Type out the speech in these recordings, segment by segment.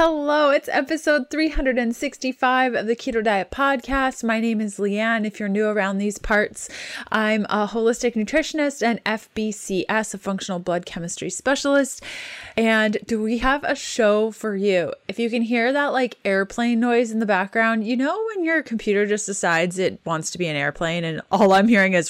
Hello, it's episode 365 of the Keto Diet Podcast. My name is Leanne. If you're new around these parts, I'm a holistic nutritionist and FBCS, a functional blood chemistry specialist. And do we have a show for you? If you can hear that like airplane noise in the background, you know when your computer just decides it wants to be an airplane and all I'm hearing is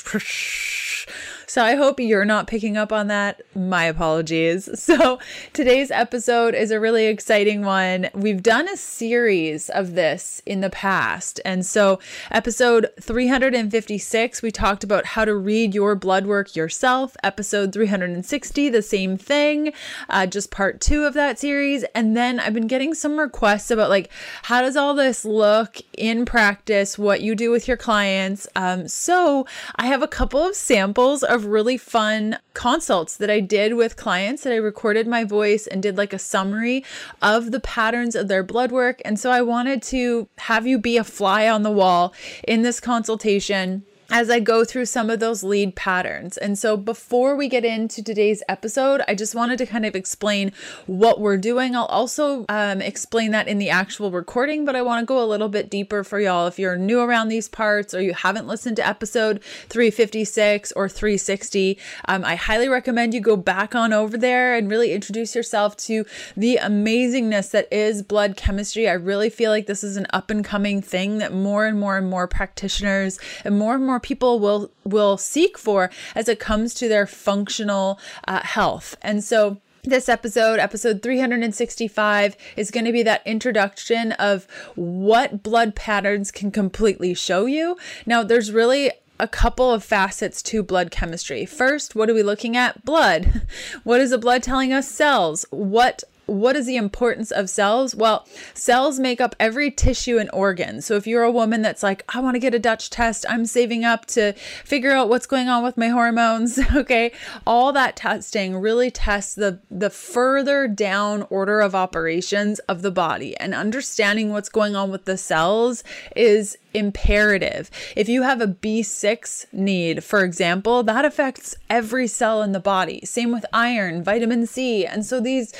so I hope you're not picking up on that. My apologies. So today's episode is a really exciting one. We've done a series of this in the past. And so episode 356, we talked about how to read your blood work yourself. Episode 360, the same thing, uh, just part two of that series. And then I've been getting some requests about like, how does all this look in practice, what you do with your clients. Um, so I have a couple of samples of really fun consults that I did with clients that I recorded my voice and did like a summary of the patterns of their blood work. And so I wanted to have you be a fly on the wall in this consultation as I go through some of those lead patterns. And so before we get into today's episode, I just wanted to kind of explain what we're doing. I'll also um, explain that in the actual recording, but I want to go a little bit deeper for y'all. If you're new around these parts or you haven't listened to episode 356 or 360, um, I highly recommend you go back on over there and really introduce yourself to the amazingness that is blood chemistry. I really feel like this is an up and coming thing that more and more and more practitioners and more and more more people will will seek for as it comes to their functional uh, health. And so this episode, episode 365, is going to be that introduction of what blood patterns can completely show you. Now, there's really a couple of facets to blood chemistry. First, what are we looking at? Blood. What is the blood telling us? Cells. What what is the importance of cells? Well, cells make up every tissue and organ. So if you're a woman that's like, I want to get a Dutch test, I'm saving up to figure out what's going on with my hormones, okay? All that testing really tests the the further down order of operations of the body and understanding what's going on with the cells is imperative. If you have a B6 need, for example, that affects every cell in the body. Same with iron, vitamin C. And so these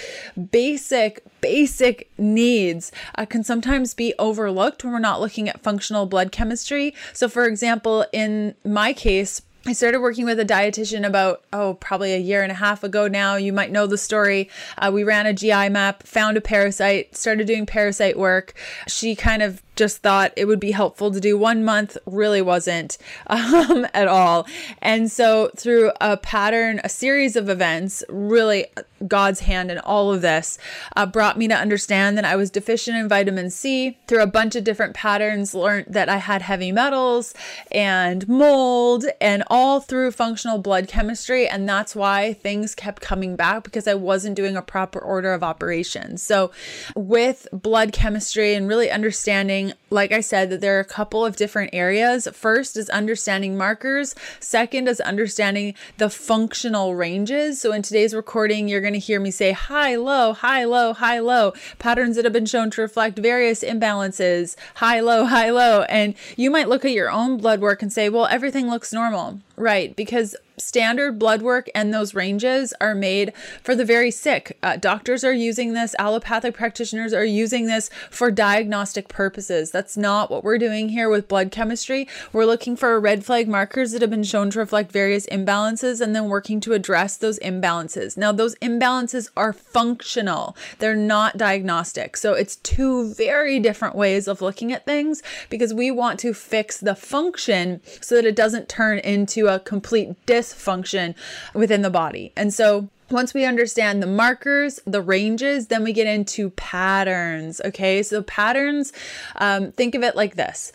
basic, basic needs uh, can sometimes be overlooked when we're not looking at functional blood chemistry. So, for example, in my case, I started working with a dietitian about, oh, probably a year and a half ago now. You might know the story. Uh, we ran a GI map, found a parasite, started doing parasite work. She kind of just thought it would be helpful to do one month really wasn't um, at all. And so through a pattern a series of events really god's hand in all of this uh, brought me to understand that i was deficient in vitamin c through a bunch of different patterns learned that i had heavy metals and mold and all through functional blood chemistry. And that's why things kept coming back because i wasn't doing a proper order of operations. So with blood chemistry and really understanding like I said, that there are a couple of different areas. First is understanding markers. Second is understanding the functional ranges. So in today's recording, you're going to hear me say high, low, high, low, high, low, patterns that have been shown to reflect various imbalances, high, low, high, low. And you might look at your own blood work and say, well, everything looks normal. Right. Because standard blood work and those ranges are made for the very sick. Uh, doctors are using this, allopathic practitioners are using this for diagnostic purposes. That's not what we're doing here with blood chemistry. We're looking for red flag markers that have been shown to reflect various imbalances and then working to address those imbalances. Now, those imbalances are functional, they're not diagnostic. So it's two very different ways of looking at things because we want to fix the function so that it doesn't turn into a complete dis dysfunction within the body. And so once we understand the markers, the ranges, then we get into patterns. Okay, so patterns, um, think of it like this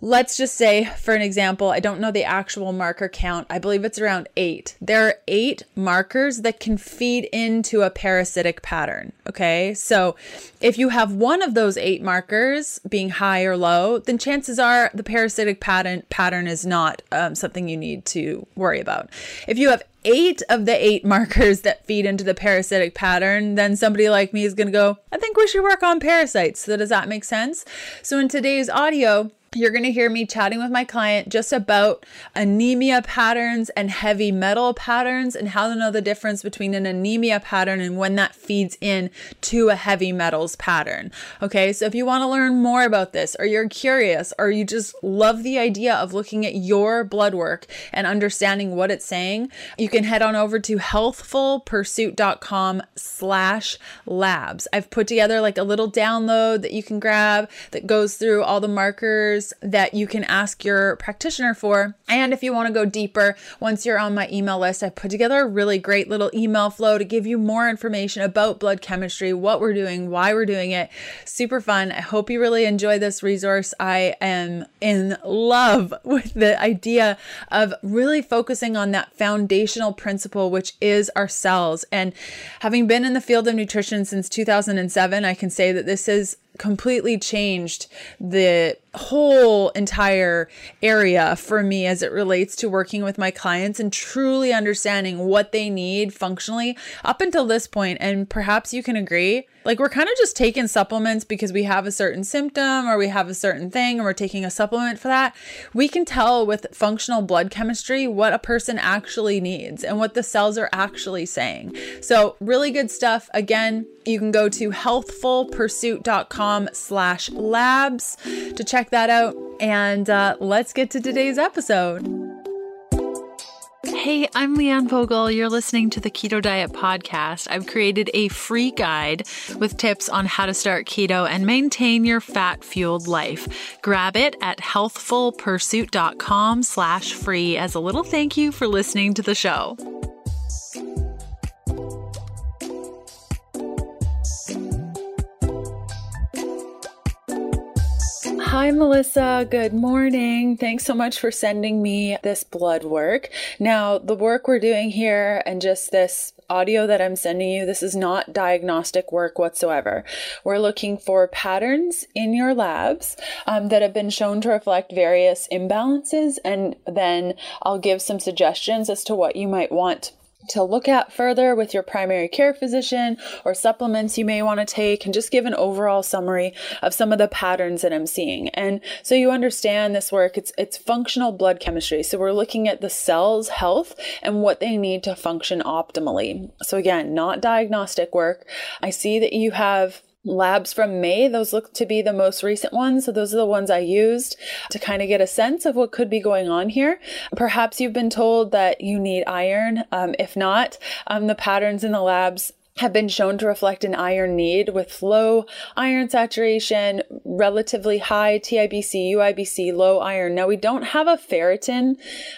let's just say, for an example, I don't know the actual marker count. I believe it's around eight. There are eight markers that can feed into a parasitic pattern. Okay. So if you have one of those eight markers being high or low, then chances are the parasitic pattern pattern is not um, something you need to worry about. If you have eight of the eight markers that feed into the parasitic pattern, then somebody like me is going to go, I think we should work on parasites. So, does that make sense? So, in today's audio, you're going to hear me chatting with my client just about anemia patterns and heavy metal patterns and how to know the difference between an anemia pattern and when that feeds in to a heavy metals pattern. Okay, so if you want to learn more about this, or you're curious, or you just love the idea of looking at your blood work and understanding what it's saying, you can head on over to healthfulpursuit.com slash labs. I've put together like a little download that you can grab that goes through all the markers that you can ask your practitioner for. And if you want to go deeper, once you're on my email list, I put together a really great little email flow to give you more information about blood chemistry, what we're doing, why we're doing it. Super fun. I hope you really enjoy this resource. I am in love with the idea of really focusing on that foundational principle, which is our cells. And having been in the field of nutrition since 2007, I can say that this is completely changed the whole entire area for me as it relates to working with my clients and truly understanding what they need functionally up until this point. And perhaps you can agree like we're kind of just taking supplements because we have a certain symptom or we have a certain thing and we're taking a supplement for that. We can tell with functional blood chemistry what a person actually needs and what the cells are actually saying. So really good stuff. Again, you can go to healthfulpursuit.com slash labs to check that out. And uh, let's get to today's episode. Hey, I'm Leanne Vogel. You're listening to the Keto Diet Podcast. I've created a free guide with tips on how to start keto and maintain your fat-fueled life. Grab it at healthfulpursuit.com slash free as a little thank you for listening to the show. Hi, Melissa. Good morning. Thanks so much for sending me this blood work. Now, the work we're doing here and just this audio that I'm sending you, this is not diagnostic work whatsoever. We're looking for patterns in your labs um, that have been shown to reflect various imbalances, and then I'll give some suggestions as to what you might want to look at further with your primary care physician or supplements you may want to take and just give an overall summary of some of the patterns that I'm seeing. And so you understand this work, it's it's functional blood chemistry. So we're looking at the cell's health and what they need to function optimally. So again, not diagnostic work. I see that you have labs from May. Those look to be the most recent ones. So those are the ones I used to kind of get a sense of what could be going on here. Perhaps you've been told that you need iron. Um, if not, um, the patterns in the labs have been shown to reflect an iron need with low iron saturation, relatively high TIBC, UIBC, low iron. Now, we don't have a ferritin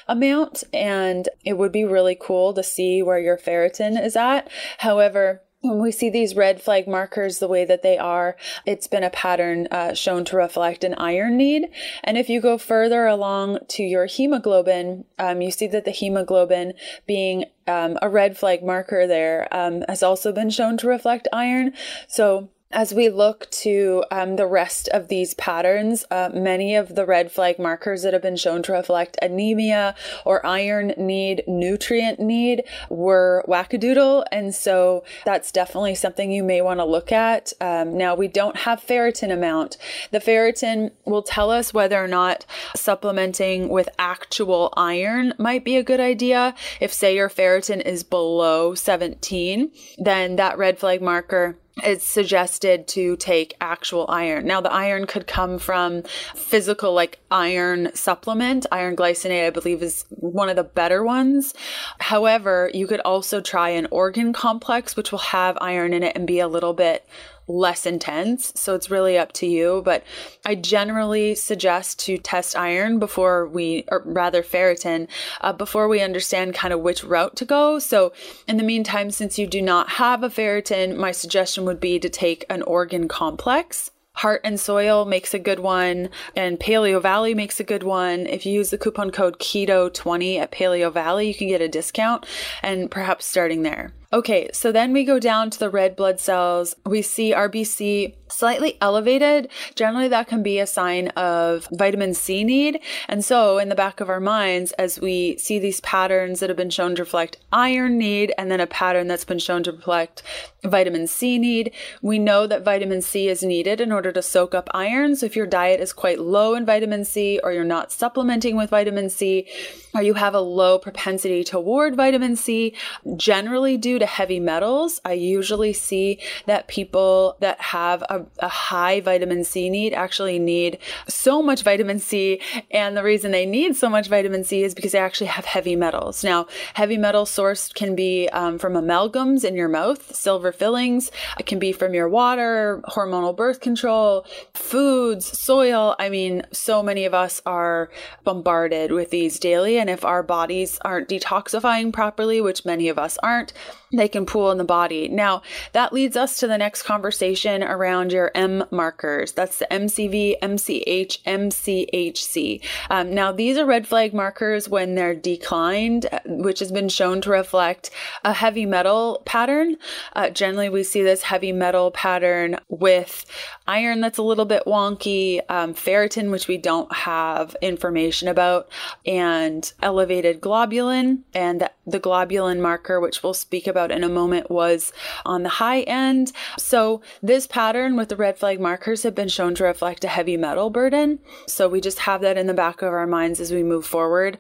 amount, and it would be really cool to see where your ferritin is at. However, when we see these red flag markers the way that they are, it's been a pattern uh, shown to reflect an iron need. And if you go further along to your hemoglobin, um, you see that the hemoglobin being um, a red flag marker there um, has also been shown to reflect iron. So as we look to um, the rest of these patterns, uh, many of the red flag markers that have been shown to reflect anemia or iron need, nutrient need, were wackadoodle. And so that's definitely something you may want to look at. Um, now, we don't have ferritin amount. The ferritin will tell us whether or not supplementing with actual iron might be a good idea. If, say, your ferritin is below 17, then that red flag marker it's suggested to take actual iron. Now, the iron could come from physical, like iron supplement. Iron glycinate, I believe, is one of the better ones. However, you could also try an organ complex, which will have iron in it and be a little bit less intense. So it's really up to you. But I generally suggest to test iron before we, or rather ferritin, uh, before we understand kind of which route to go. So in the meantime, since you do not have a ferritin, my suggestion would be to take an organ complex. Heart and Soil makes a good one, and Paleo Valley makes a good one. If you use the coupon code KETO20 at Paleo Valley, you can get a discount and perhaps starting there. Okay, so then we go down to the red blood cells. We see RBC slightly elevated, generally that can be a sign of vitamin C need. And so, in the back of our minds, as we see these patterns that have been shown to reflect iron need and then a pattern that's been shown to reflect vitamin C need, we know that vitamin C is needed in order to soak up iron. So, if your diet is quite low in vitamin C, or you're not supplementing with vitamin C, or you have a low propensity toward vitamin C, generally due to heavy metals, I usually see that people that have a, a, high vitamin C need actually need so much vitamin C. And the reason they need so much vitamin C is because they actually have heavy metals. Now, heavy metal sourced can be um, from amalgams in your mouth, silver fillings. It can be from your water, hormonal birth control, foods, soil. I mean, so many of us are bombarded with these daily. And if our bodies aren't detoxifying properly, which many of us aren't, they can pool in the body. Now, that leads us to the next conversation around your M markers. That's the MCV, MCH, MCHC. Um, now, these are red flag markers when they're declined, which has been shown to reflect a heavy metal pattern. Uh, generally, we see this heavy metal pattern with iron that's a little bit wonky, um, ferritin, which we don't have information about, and elevated globulin. And the globulin marker, which we'll speak about in a moment, was on the high end. So, this pattern with the red flag markers have been shown to reflect a heavy metal burden. So, we just have that in the back of our minds as we move forward.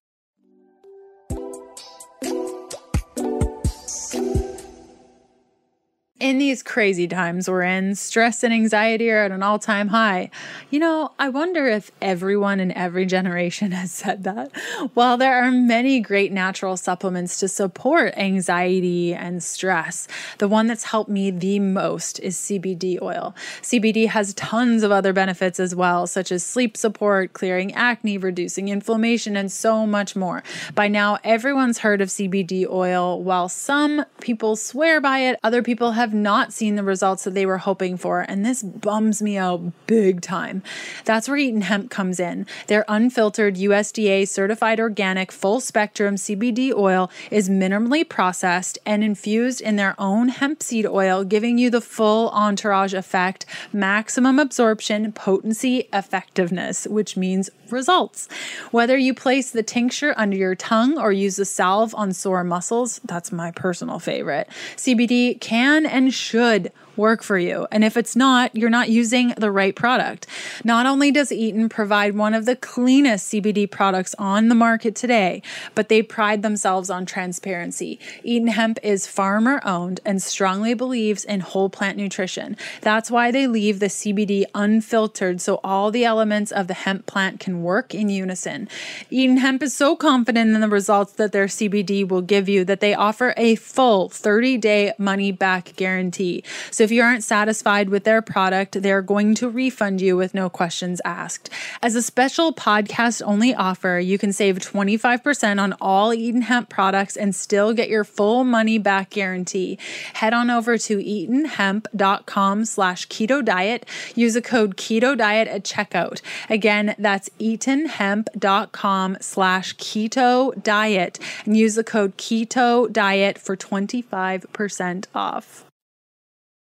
In these crazy times we're in, stress and anxiety are at an all time high. You know, I wonder if everyone in every generation has said that. While there are many great natural supplements to support anxiety and stress, the one that's helped me the most is CBD oil. CBD has tons of other benefits as well, such as sleep support, clearing acne, reducing inflammation, and so much more. By now, everyone's heard of CBD oil. While some people swear by it, other people have have not seen the results that they were hoping for, and this bums me out big time. That's where Eaton Hemp comes in. Their unfiltered USDA certified organic full spectrum CBD oil is minimally processed and infused in their own hemp seed oil, giving you the full entourage effect, maximum absorption, potency, effectiveness, which means results. Whether you place the tincture under your tongue or use the salve on sore muscles, that's my personal favorite. CBD can and should work for you. And if it's not, you're not using the right product. Not only does Eaton provide one of the cleanest CBD products on the market today, but they pride themselves on transparency. Eaton Hemp is farmer owned and strongly believes in whole plant nutrition. That's why they leave the CBD unfiltered so all the elements of the hemp plant can work in unison. Eaton Hemp is so confident in the results that their CBD will give you that they offer a full 30 day money back guarantee. So so if you aren't satisfied with their product, they're going to refund you with no questions asked. As a special podcast only offer, you can save 25% on all Eaton Hemp products and still get your full money back guarantee. Head on over to eatonhemp.com slash keto diet. Use the code keto diet at checkout. Again, that's eatonhemp.com slash keto diet and use the code keto diet for 25% off.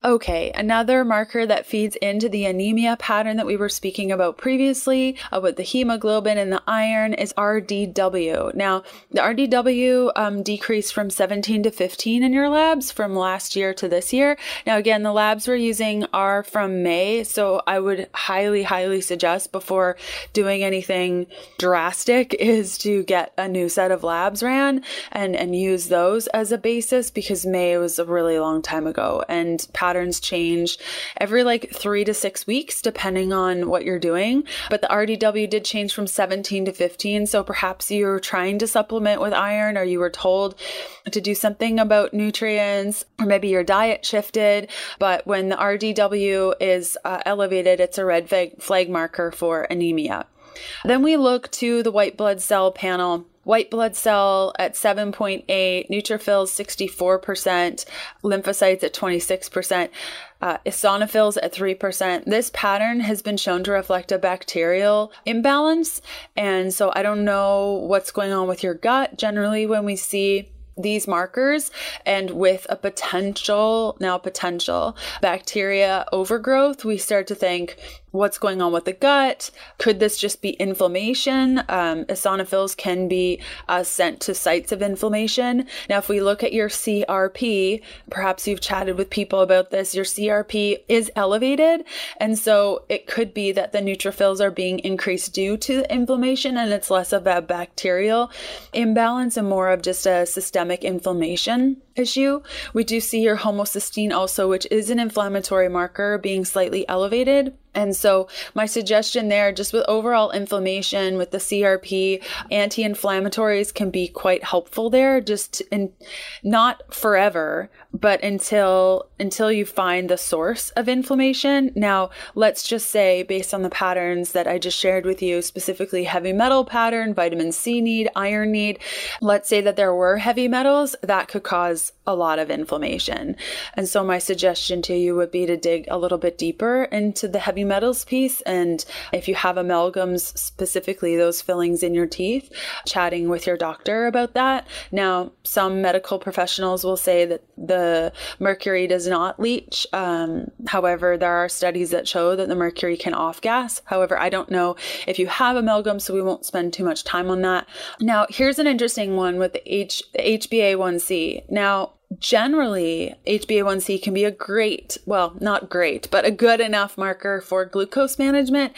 Okay, another marker that feeds into the anemia pattern that we were speaking about previously, about the hemoglobin and the iron, is RDW. Now, the RDW um, decreased from 17 to 15 in your labs from last year to this year. Now, again, the labs we're using are from May, so I would highly, highly suggest before doing anything drastic is to get a new set of labs ran and, and use those as a basis because May was a really long time ago and pattern patterns change every like three to six weeks, depending on what you're doing. But the RDW did change from 17 to 15. So perhaps you're trying to supplement with iron or you were told to do something about nutrients, or maybe your diet shifted. But when the RDW is uh, elevated, it's a red flag, flag marker for anemia. Then we look to the white blood cell panel white blood cell at 7.8, neutrophils 64%, lymphocytes at 26%, uh, eosinophils at 3%. This pattern has been shown to reflect a bacterial imbalance. And so I don't know what's going on with your gut. Generally, when we see these markers and with a potential, now potential bacteria overgrowth, we start to think, what's going on with the gut? Could this just be inflammation? Um, eosinophils can be uh, sent to sites of inflammation. Now, if we look at your CRP, perhaps you've chatted with people about this, your CRP is elevated. And so it could be that the neutrophils are being increased due to inflammation and it's less of a bacterial imbalance and more of just a systemic inflammation issue. We do see your homocysteine also, which is an inflammatory marker, being slightly elevated. And so, my suggestion there, just with overall inflammation with the CRP, anti inflammatories can be quite helpful there, just in not forever, but until until you find the source of inflammation. Now, let's just say, based on the patterns that I just shared with you, specifically heavy metal pattern, vitamin C need, iron need, let's say that there were heavy metals that could cause a lot of inflammation. And so, my suggestion to you would be to dig a little bit deeper into the heavy metals piece. And if you have amalgams, specifically those fillings in your teeth, chatting with your doctor about that. Now, some medical professionals will say that the mercury does not leach. Um, however, there are studies that show that the mercury can off gas. However, I don't know if you have amalgam, so we won't spend too much time on that. Now, here's an interesting one with the H- HbA1c. Now, generally HbA1c can be a great, well, not great, but a good enough marker for glucose management.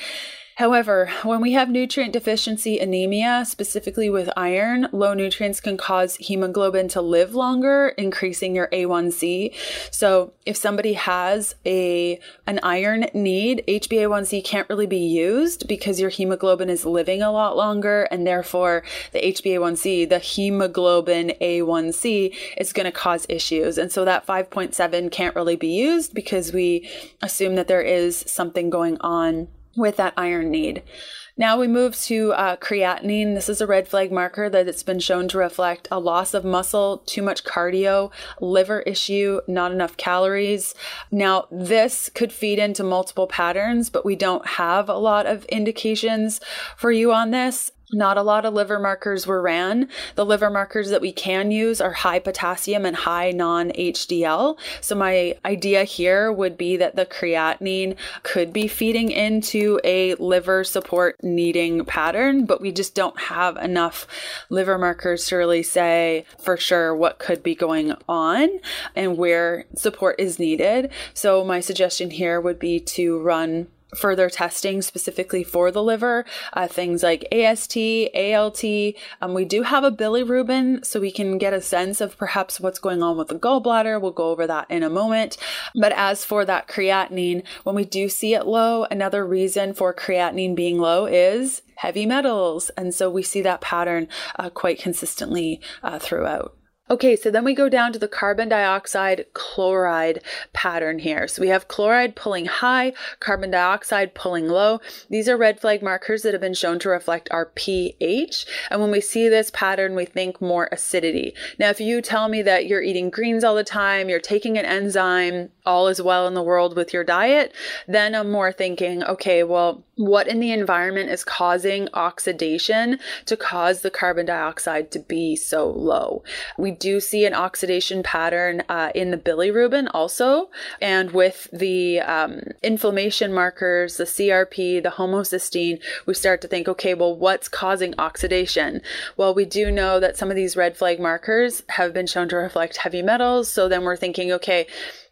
However, when we have nutrient deficiency anemia, specifically with iron, low nutrients can cause hemoglobin to live longer, increasing your A1C. So, if somebody has a an iron need, HbA1c can't really be used because your hemoglobin is living a lot longer and therefore the HbA1c, the hemoglobin A1c is going to cause issues. And so that 5.7 can't really be used because we assume that there is something going on with that iron need. Now we move to uh, creatinine. This is a red flag marker that it's been shown to reflect a loss of muscle, too much cardio, liver issue, not enough calories. Now, this could feed into multiple patterns, but we don't have a lot of indications for you on this. Not a lot of liver markers were ran. The liver markers that we can use are high potassium and high non HDL. So, my idea here would be that the creatinine could be feeding into a liver support needing pattern, but we just don't have enough liver markers to really say for sure what could be going on and where support is needed. So, my suggestion here would be to run further testing specifically for the liver, uh, things like AST, ALT. Um, we do have a bilirubin, so we can get a sense of perhaps what's going on with the gallbladder. We'll go over that in a moment. But as for that creatinine, when we do see it low, another reason for creatinine being low is heavy metals. And so we see that pattern uh, quite consistently uh, throughout. Okay, so then we go down to the carbon dioxide chloride pattern here. So we have chloride pulling high, carbon dioxide pulling low. These are red flag markers that have been shown to reflect our pH. And when we see this pattern, we think more acidity. Now, if you tell me that you're eating greens all the time, you're taking an enzyme, all is well in the world with your diet, then I'm more thinking, okay, well, what in the environment is causing oxidation to cause the carbon dioxide to be so low? We do see an oxidation pattern uh, in the bilirubin also, and with the um, inflammation markers, the CRP, the homocysteine, we start to think, okay, well, what's causing oxidation? Well, we do know that some of these red flag markers have been shown to reflect heavy metals. So then we're thinking, okay,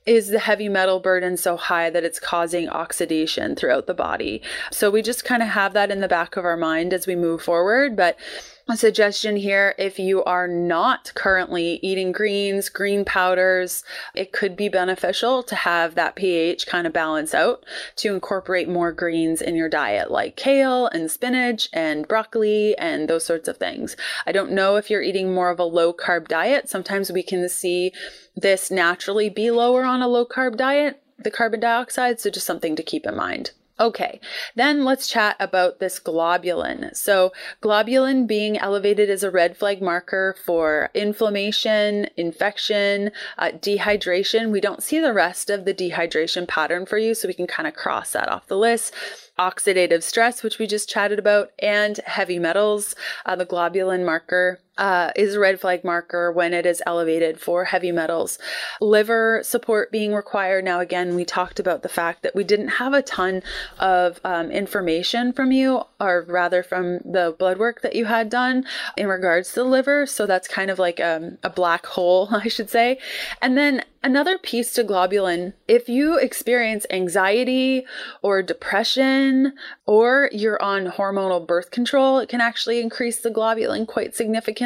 is the heavy metal burden so high that it's causing oxidation throughout the body? So we just kind of have that in the back of our mind as we move forward. But a suggestion here if you are not currently eating greens, green powders, it could be beneficial to have that pH kind of balance out to incorporate more greens in your diet, like kale and spinach and broccoli and those sorts of things. I don't know if you're eating more of a low carb diet. Sometimes we can see this naturally be lower on a low carb diet, the carbon dioxide, so just something to keep in mind. Okay, then let's chat about this globulin. So, globulin being elevated is a red flag marker for inflammation, infection, uh, dehydration. We don't see the rest of the dehydration pattern for you, so we can kind of cross that off the list. oxidative stress, which we just chatted about, and heavy metals. Uh, the globulin marker uh, is a red flag marker when it is elevated for heavy metals. Liver support being required. Now, again, we talked about the fact that we didn't have a ton of um, information from you, or rather from the blood work that you had done in regards to the liver. So that's kind of like um, a black hole, I should say. And then Another piece to globulin if you experience anxiety or depression, or you're on hormonal birth control, it can actually increase the globulin quite significantly.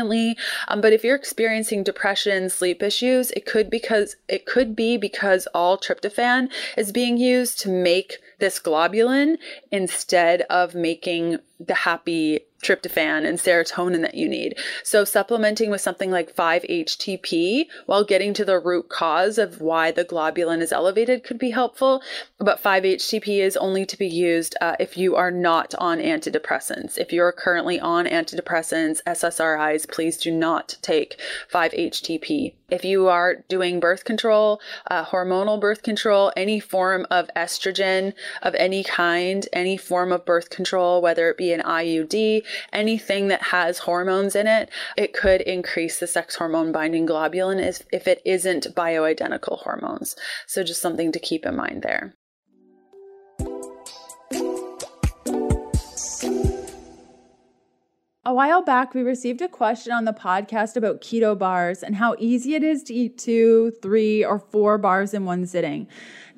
Um, but if you're experiencing depression, sleep issues, it could because it could be because all tryptophan is being used to make this globulin instead of making the happy tryptophan and serotonin that you need. So supplementing with something like 5-HTP while getting to the root cause of why the globulin is elevated could be helpful. But 5-HTP is only to be used uh, if you are not on antidepressants. If you're currently on antidepressants, SSRIs, please do not take 5-HTP. If you are doing birth control, uh, hormonal birth control, any form of estrogen of any kind, any form of birth control, whether it be an IUD, anything that has hormones in it, it could increase the sex hormone binding globulin if, if it isn't bioidentical hormones. So just something to keep in mind there. A while back, we received a question on the podcast about keto bars and how easy it is to eat two, three, or four bars in one sitting.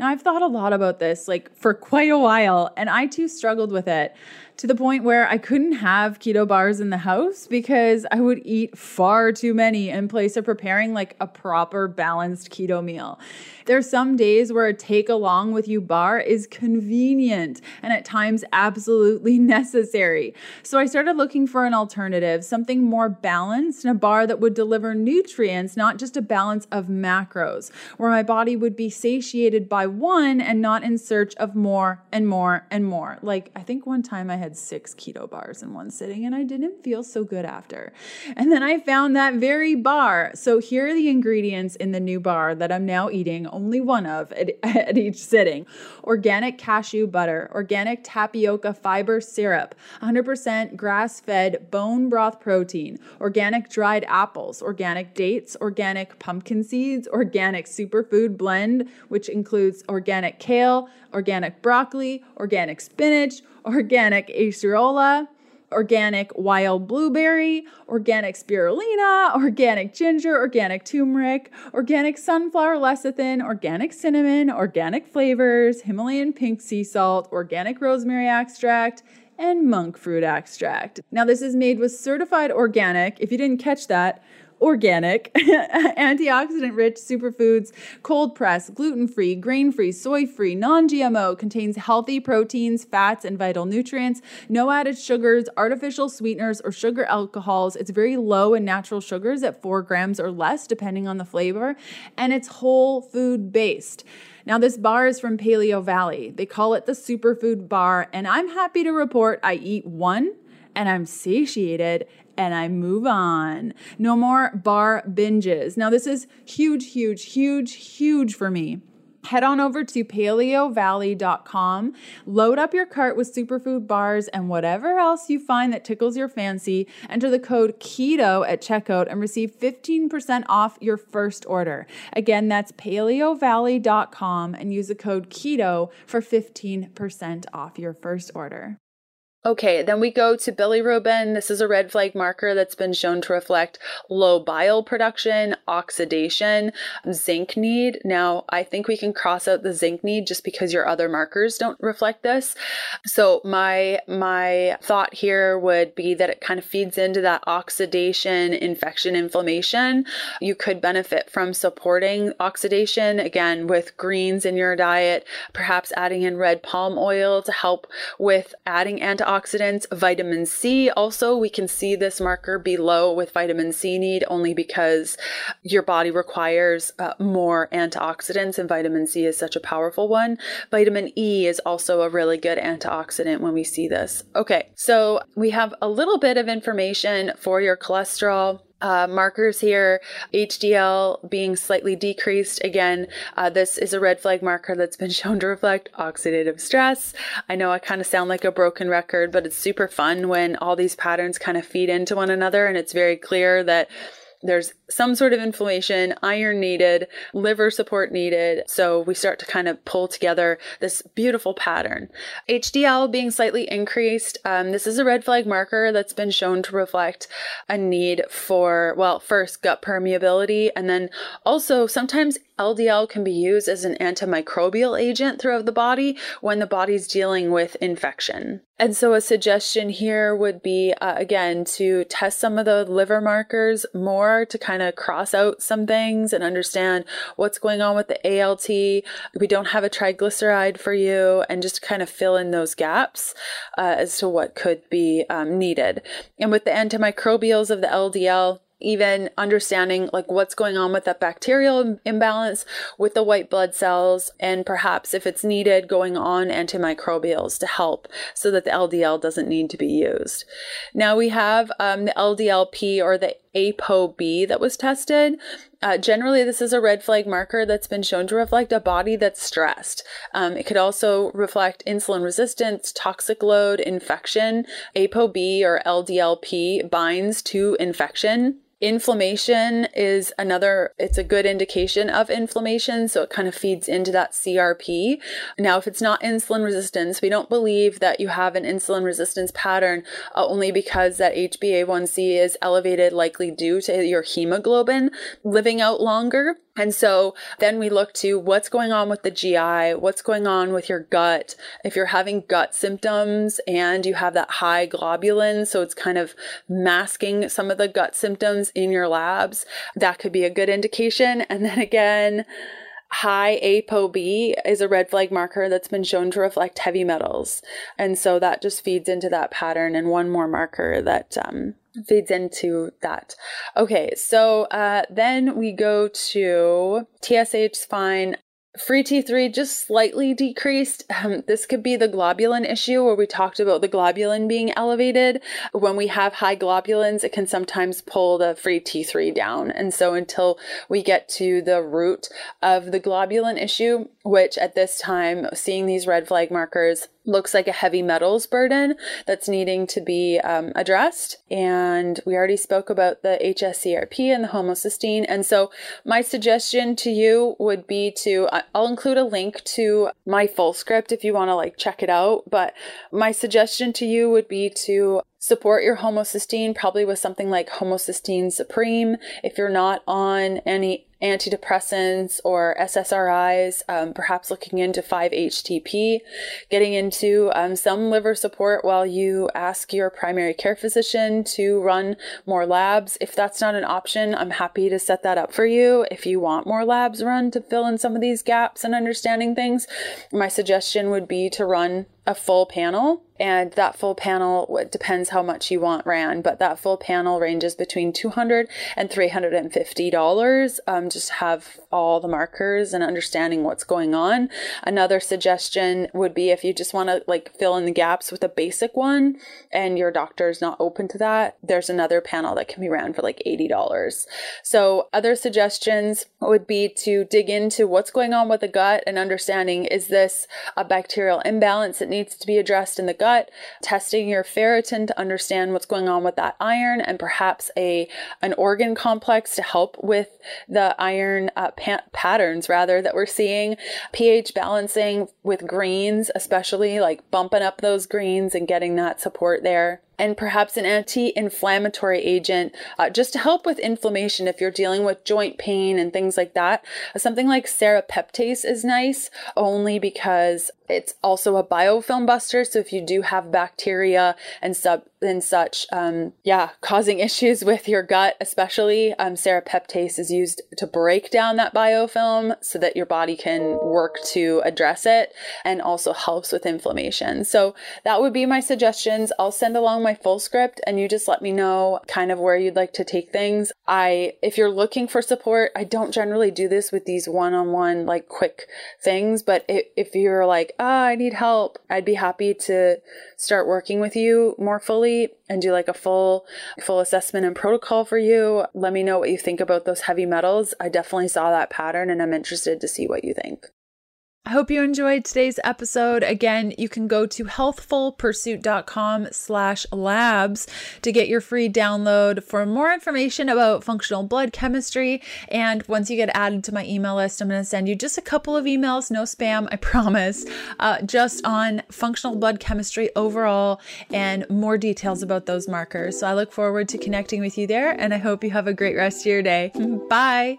Now, I've thought a lot about this like for quite a while, and I too struggled with it to the point where I couldn't have keto bars in the house because I would eat far too many in place of preparing like a proper balanced keto meal. There's some days where a take along with you bar is convenient and at times absolutely necessary. So I started looking for an alternative, something more balanced and a bar that would deliver nutrients, not just a balance of macros, where my body would be satiated by one and not in search of more and more and more. Like I think one time I had six keto bars in one sitting and I didn't feel so good after. And then I found that very bar. So here are the ingredients in the new bar that I'm now eating, only one of at, at each sitting organic cashew butter, organic tapioca fiber syrup, 100% grass fed bone broth protein, organic dried apples, organic dates, organic pumpkin seeds, organic superfood blend, which includes organic kale, organic broccoli, organic spinach, organic acerola, organic wild blueberry, organic spirulina, organic ginger, organic turmeric, organic sunflower lecithin, organic cinnamon, organic flavors, Himalayan pink sea salt, organic rosemary extract, and monk fruit extract. Now, this is made with certified organic. If you didn't catch that, organic, antioxidant rich superfoods, cold press, gluten free, grain free, soy free, non GMO, contains healthy proteins, fats, and vital nutrients, no added sugars, artificial sweeteners, or sugar alcohols. It's very low in natural sugars at four grams or less, depending on the flavor, and it's whole food based. Now, this bar is from Paleo Valley. They call it the superfood bar, and I'm happy to report I eat one and I'm satiated and I move on. No more bar binges. Now, this is huge, huge, huge, huge for me. Head on over to paleovalley.com, load up your cart with superfood bars and whatever else you find that tickles your fancy. Enter the code KETO at checkout and receive 15% off your first order. Again, that's paleovalley.com and use the code KETO for 15% off your first order. Okay, then we go to bilirubin. This is a red flag marker that's been shown to reflect low bile production, oxidation, zinc need. Now, I think we can cross out the zinc need just because your other markers don't reflect this. So my my thought here would be that it kind of feeds into that oxidation, infection, inflammation. You could benefit from supporting oxidation again with greens in your diet, perhaps adding in red palm oil to help with adding antioxidants antioxidants, vitamin C. Also, we can see this marker below with vitamin C need only because your body requires uh, more antioxidants, and vitamin C is such a powerful one. Vitamin E is also a really good antioxidant when we see this. Okay, so we have a little bit of information for your cholesterol uh, markers here, HDL being slightly decreased. Again, uh, this is a red flag marker that's been shown to reflect oxidative stress. I know I kind of sound like a broken record, but it's super fun when all these patterns kind of feed into one another and it's very clear that there's some sort of inflammation, iron needed, liver support needed. So we start to kind of pull together this beautiful pattern. HDL being slightly increased. Um, this is a red flag marker that's been shown to reflect a need for, well, first gut permeability, and then also sometimes LDL can be used as an antimicrobial agent throughout the body when the body's dealing with infection. And so, a suggestion here would be uh, again to test some of the liver markers more to kind of cross out some things and understand what's going on with the ALT. We don't have a triglyceride for you, and just kind of fill in those gaps uh, as to what could be um, needed. And with the antimicrobials of the LDL, even understanding like what's going on with that bacterial imbalance with the white blood cells and perhaps if it's needed going on antimicrobials to help so that the ldl doesn't need to be used now we have um, the ldlp or the apob that was tested uh, generally, this is a red flag marker that's been shown to reflect a body that's stressed. Um, it could also reflect insulin resistance, toxic load, infection. ApoB or LDLP binds to infection Inflammation is another, it's a good indication of inflammation. So it kind of feeds into that CRP. Now, if it's not insulin resistance, we don't believe that you have an insulin resistance pattern uh, only because that HbA1c is elevated, likely due to your hemoglobin living out longer. And so then we look to what's going on with the GI, what's going on with your gut. If you're having gut symptoms and you have that high globulin, so it's kind of masking some of the gut symptoms in your labs, that could be a good indication. And then again, high ApoB is a red flag marker that's been shown to reflect heavy metals. And so that just feeds into that pattern. And one more marker that um, feeds into that. Okay, so uh, then we go to TSH fine. Free T3 just slightly decreased. Um, this could be the globulin issue where we talked about the globulin being elevated. When we have high globulins, it can sometimes pull the free T3 down. And so until we get to the root of the globulin issue, which at this time, seeing these red flag markers, looks like a heavy metals burden that's needing to be um, addressed. And we already spoke about the HSCRP and the homocysteine. And so, my suggestion to you would be to I'll include a link to my full script if you want to like check it out. But my suggestion to you would be to support your homocysteine probably with something like homocysteine supreme if you're not on any antidepressants or SSRIs, um, perhaps looking into 5-HTP, getting into um, some liver support while you ask your primary care physician to run more labs. If that's not an option, I'm happy to set that up for you. If you want more labs run to fill in some of these gaps and understanding things, my suggestion would be to run a full panel and that full panel depends how much you want ran but that full panel ranges between 200 and 350 dollars um, just have all the markers and understanding what's going on. Another suggestion would be if you just want to like fill in the gaps with a basic one and your doctor is not open to that there's another panel that can be ran for like 80 dollars. So other suggestions would be to dig into what's going on with the gut and understanding is this a bacterial imbalance that needs to be addressed in the gut, testing your ferritin to understand what's going on with that iron and perhaps a an organ complex to help with the iron uh, pa- patterns rather that we're seeing, pH balancing with greens, especially like bumping up those greens and getting that support there and perhaps an anti inflammatory agent uh, just to help with inflammation if you're dealing with joint pain and things like that. Something like serrapeptase is nice only because it's also a biofilm buster. So if you do have bacteria and sub and such, um, yeah, causing issues with your gut, especially, um, serrapeptase is used to break down that biofilm so that your body can work to address it and also helps with inflammation. So that would be my suggestions. I'll send along my full script and you just let me know kind of where you'd like to take things. I, if you're looking for support, I don't generally do this with these one-on-one like quick things, but if, if you're like, ah, oh, I need help, I'd be happy to start working with you more fully and do like a full full assessment and protocol for you. Let me know what you think about those heavy metals. I definitely saw that pattern and I'm interested to see what you think. I hope you enjoyed today's episode. Again, you can go to healthfulpursuit.com slash labs to get your free download for more information about functional blood chemistry. And once you get added to my email list, I'm going to send you just a couple of emails, no spam, I promise, uh, just on functional blood chemistry overall and more details about those markers. So I look forward to connecting with you there and I hope you have a great rest of your day. Bye.